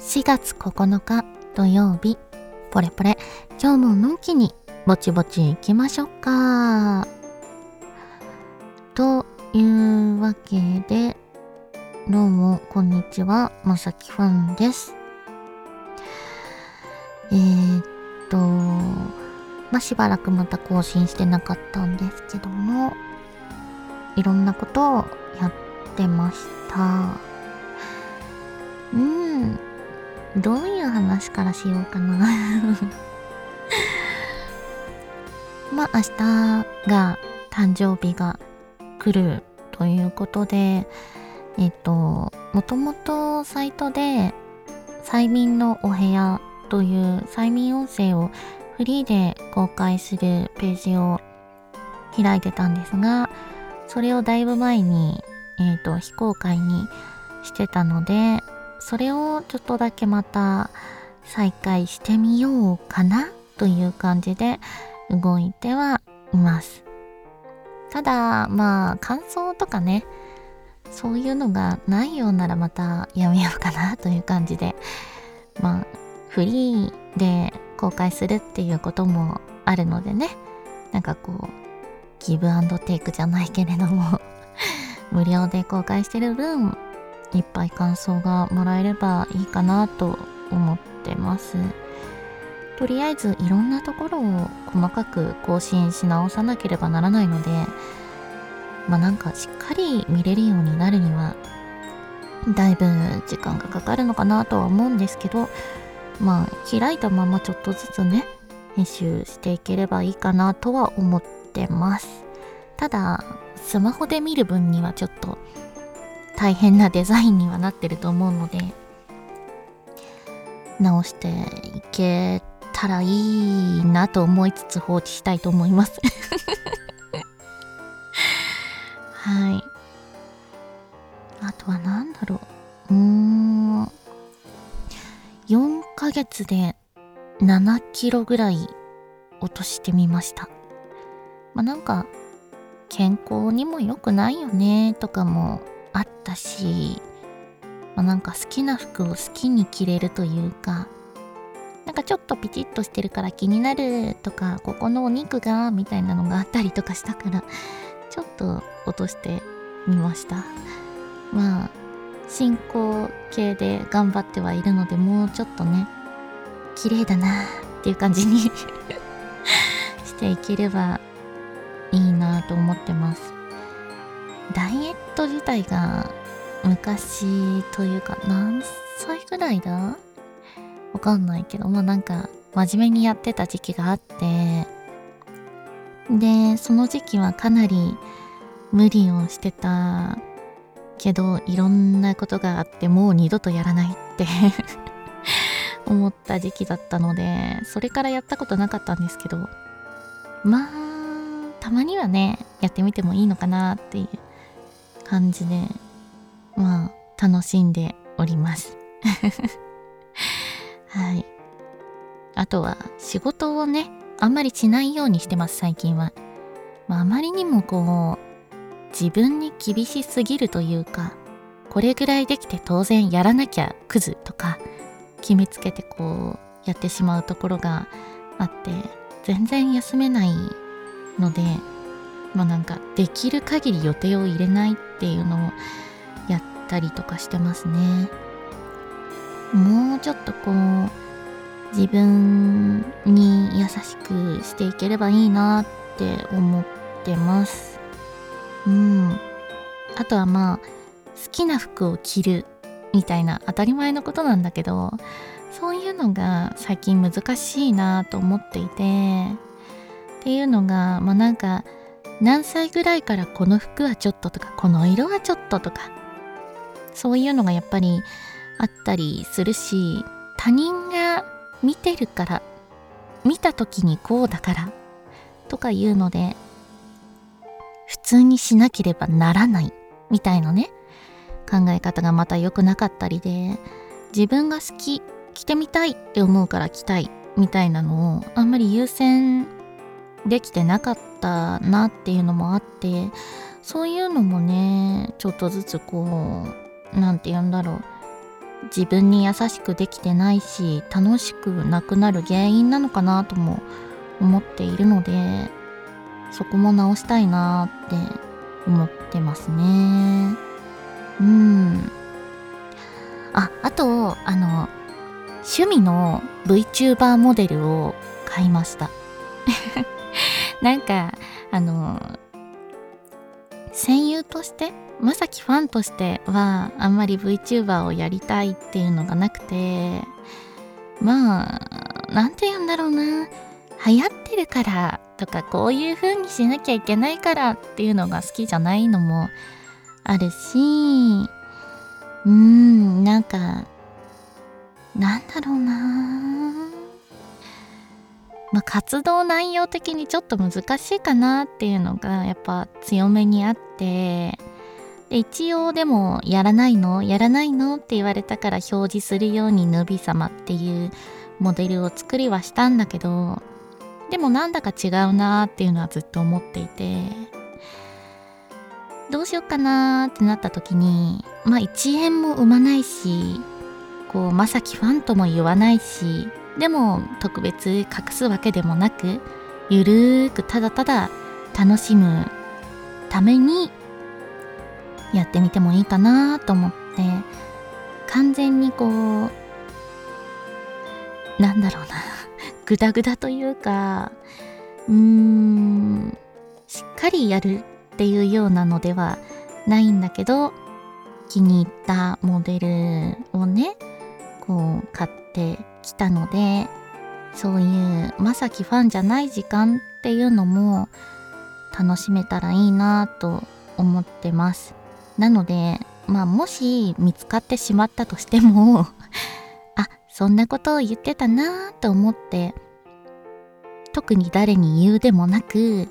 4月9日土曜日ポレポレ今日ものんきにぼちぼち行きましょうか。というわけでどうもこんにちはまさきファンです。えー、っとまあ、しばらくまた更新してなかったんですけどもいろんなことをやってました。んどういう話からしようかな。まあ明日が誕生日が来るということでえっともともとサイトで催眠のお部屋という催眠音声をフリーで公開するページを開いてたんですがそれをだいぶ前に、えっ、と非公開にしてたのでそれをちょっとだけまた再開してみようかなという感じで動いてはいます。ただまあ感想とかねそういうのがないようならまたやめようかなという感じでまあフリーで公開するっていうこともあるのでねなんかこうギブアンドテイクじゃないけれども 無料で公開してる分いっぱい感想がもらえればいいかなと思ってます。とりあえずいろんなところを細かく更新し直さなければならないのでまあなんかしっかり見れるようになるにはだいぶ時間がかかるのかなとは思うんですけどまあ開いたままちょっとずつね編集していければいいかなとは思ってます。ただスマホで見る分にはちょっと大変なデザインにはなってると思うので直していけたらいいなと思いつつ放置したいと思います。はい。あとは何だろう。うーん。4ヶ月で7キロぐらい落としてみました。まあなんか健康にも良くないよねとかもあったし、まあ、なんか好きな服を好きに着れるというかなんかちょっとピチッとしてるから気になるとかここのお肉がみたいなのがあったりとかしたからちょっと落としてみました。まあ進行形で頑張ってはいるのでもうちょっとね綺麗だなっていう感じに していければいいなと思ってます。ダイエット自体が昔というか何歳ぐらいだ？わかんないけど、まあなんか真面目にやってた時期があって、で、その時期はかなり無理をしてたけど、いろんなことがあってもう二度とやらないって 思った時期だったので、それからやったことなかったんですけど、まあ、たまにはね、やってみてもいいのかなっていう感じでまあ楽しんでおります。はい。あとは仕事をねあんまりしないようにしてます最近は、まあ、あまりにもこう自分に厳しすぎるというかこれぐらいできて当然やらなきゃクズとか決めつけてこうやってしまうところがあって全然休めないのでまあなんかできる限り予定を入れないっていうのをやったりとかしてますね。もうちょっとこう自分に優しくしていければいいなって思ってます。うん。あとはまあ好きな服を着るみたいな当たり前のことなんだけどそういうのが最近難しいなと思っていてっていうのがまあなんか何歳ぐらいからこの服はちょっととかこの色はちょっととか。そういうのがやっぱりあったりするし他人が見てるから見た時にこうだからとかいうので普通にしなければならないみたいなね考え方がまた良くなかったりで自分が好き着てみたいって思うから着たいみたいなのをあんまり優先できてなかったなっていうのもあってそういうのもねちょっとずつこう何て言うんだろう。自分に優しくできてないし楽しくなくなる原因なのかなとも思っているのでそこも直したいなって思ってますね。うん。ああとあの趣味の VTuber モデルを買いました。なんかあの戦友としてまさきファンとしてはあんまり VTuber をやりたいっていうのがなくてまあ何て言うんだろうな。流行ってるからとかこういう風にしなきゃいけないからっていうのが好きじゃないのもあるしうーんなんかなんだろうな。まあ、活動内容的にちょっと難しいかなっていうのがやっぱ強めにあってで一応でもやらないの？やらないのって言われたから表示するようにヌビ様っていうモデルを作りはしたんだけどでもなんだか違うなーっていうのはずっと思っていてどうしようかなーってなった時にまあ1円も生まないしこうまさきファンとも言わないしでも特別隠すわけでもなくゆるーくただただ楽しむためにやってみてもいいかなと思って完全にこうなんだろうな グダグダというかうーんしっかりやるっていうようなのではないんだけど気に入ったモデルをねこう買ってきたのでそういうまさきファンじゃない時間っていうのも楽しめたらいいなと思ってます。なのでまあもし見つかってしまったとしても あそんなことを言ってたなと思って特に誰に言うでもなく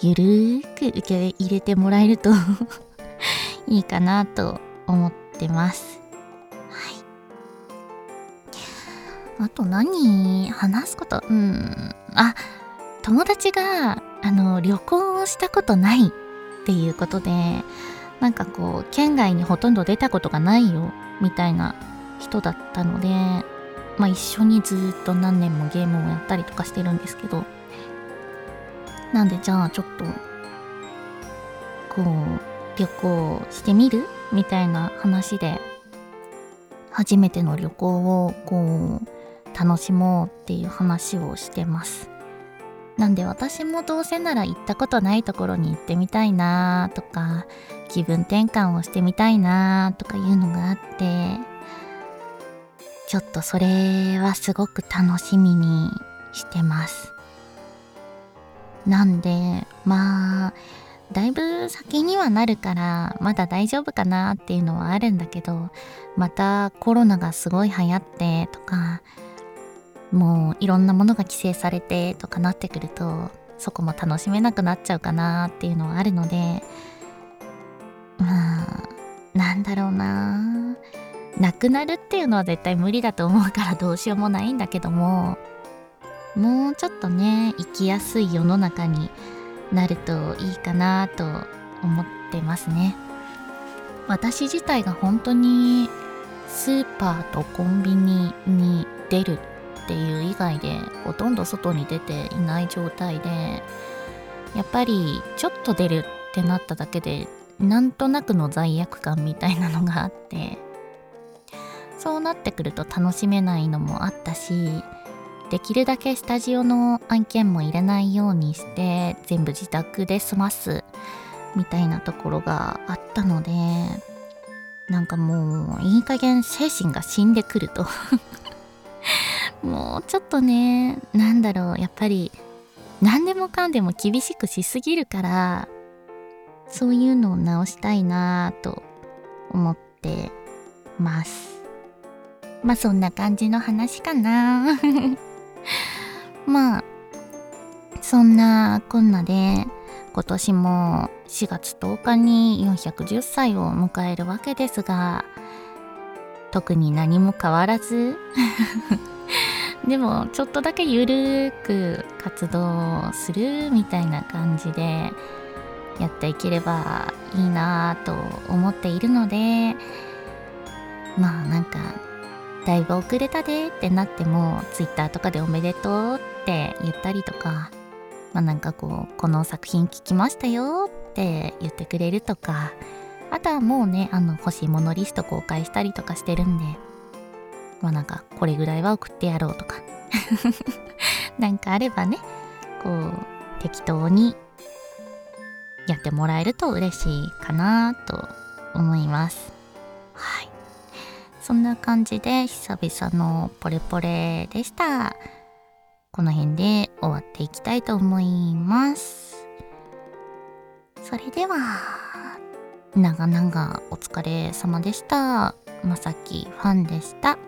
ゆるーく受け入れてもらえると いいかなと思ってます。あと何話すこと？うん。あ、友達が、あの、旅行をしたことないっていうことで、なんかこう、県外にほとんど出たことがないよ、みたいな人だったので、まあ一緒にずっと何年もゲームをやったりとかしてるんですけど、なんでじゃあちょっと、こう、旅行してみる？みたいな話で、初めての旅行をこう楽しもうっていう話をしてます。なんで私もどうせなら行ったことないところに行ってみたいなとか気分転換をしてみたいなとかいうのがあってちょっとそれはすごく楽しみにしてます。なんでまあだいぶ先にはなるからまだ大丈夫かなっていうのはあるんだけどまたコロナがすごい流行ってとかもういろんなものが規制されてとかなってくるとそこも楽しめなくなっちゃうかなっていうのはあるのでまあなんだろうな。なくなるっていうのは絶対無理だと思うからどうしようもないんだけどももうちょっとね生きやすい世の中になるといいかなと思ってますね。私自体が本当にスーパーとコンビニに出るっていう以外でほとんど外に出ていない状態でやっぱりちょっと出るってなっただけでなんとなくの罪悪感みたいなのがあってそうなってくると楽しめないのもあったしできるだけスタジオの案件も入れないようにして全部自宅で済ますみたいなところがあったのでなんかもういい加減精神が死んでくると。もうちょっとねなんだろうやっぱり何でもかんでも厳しくしすぎるからそういうのを直したいなぁと思ってます。まあそんな感じの話かな。まあそんなこんなで今年も4月10日に410歳を迎えるわけですが特に何も変わらず。でもちょっとだけゆるーく活動するみたいな感じでやっていければいいなぁと思っているのでまあなんかだいぶ遅れたでってなっても Twitter とかでおめでとうって言ったりとかまあなんかこうこの作品聞きましたよって言ってくれるとかあとはもうねあの欲しいものリスト公開したりとかしてるんでまあなんかこれぐらいは送ってやろうとか。なんかあればねこう適当にやってもらえると嬉しいかなと思います。はい。そんな感じで久々のポレポレでした。この辺で終わっていきたいと思います。それでは長々お疲れ様でした。まさきファンでした。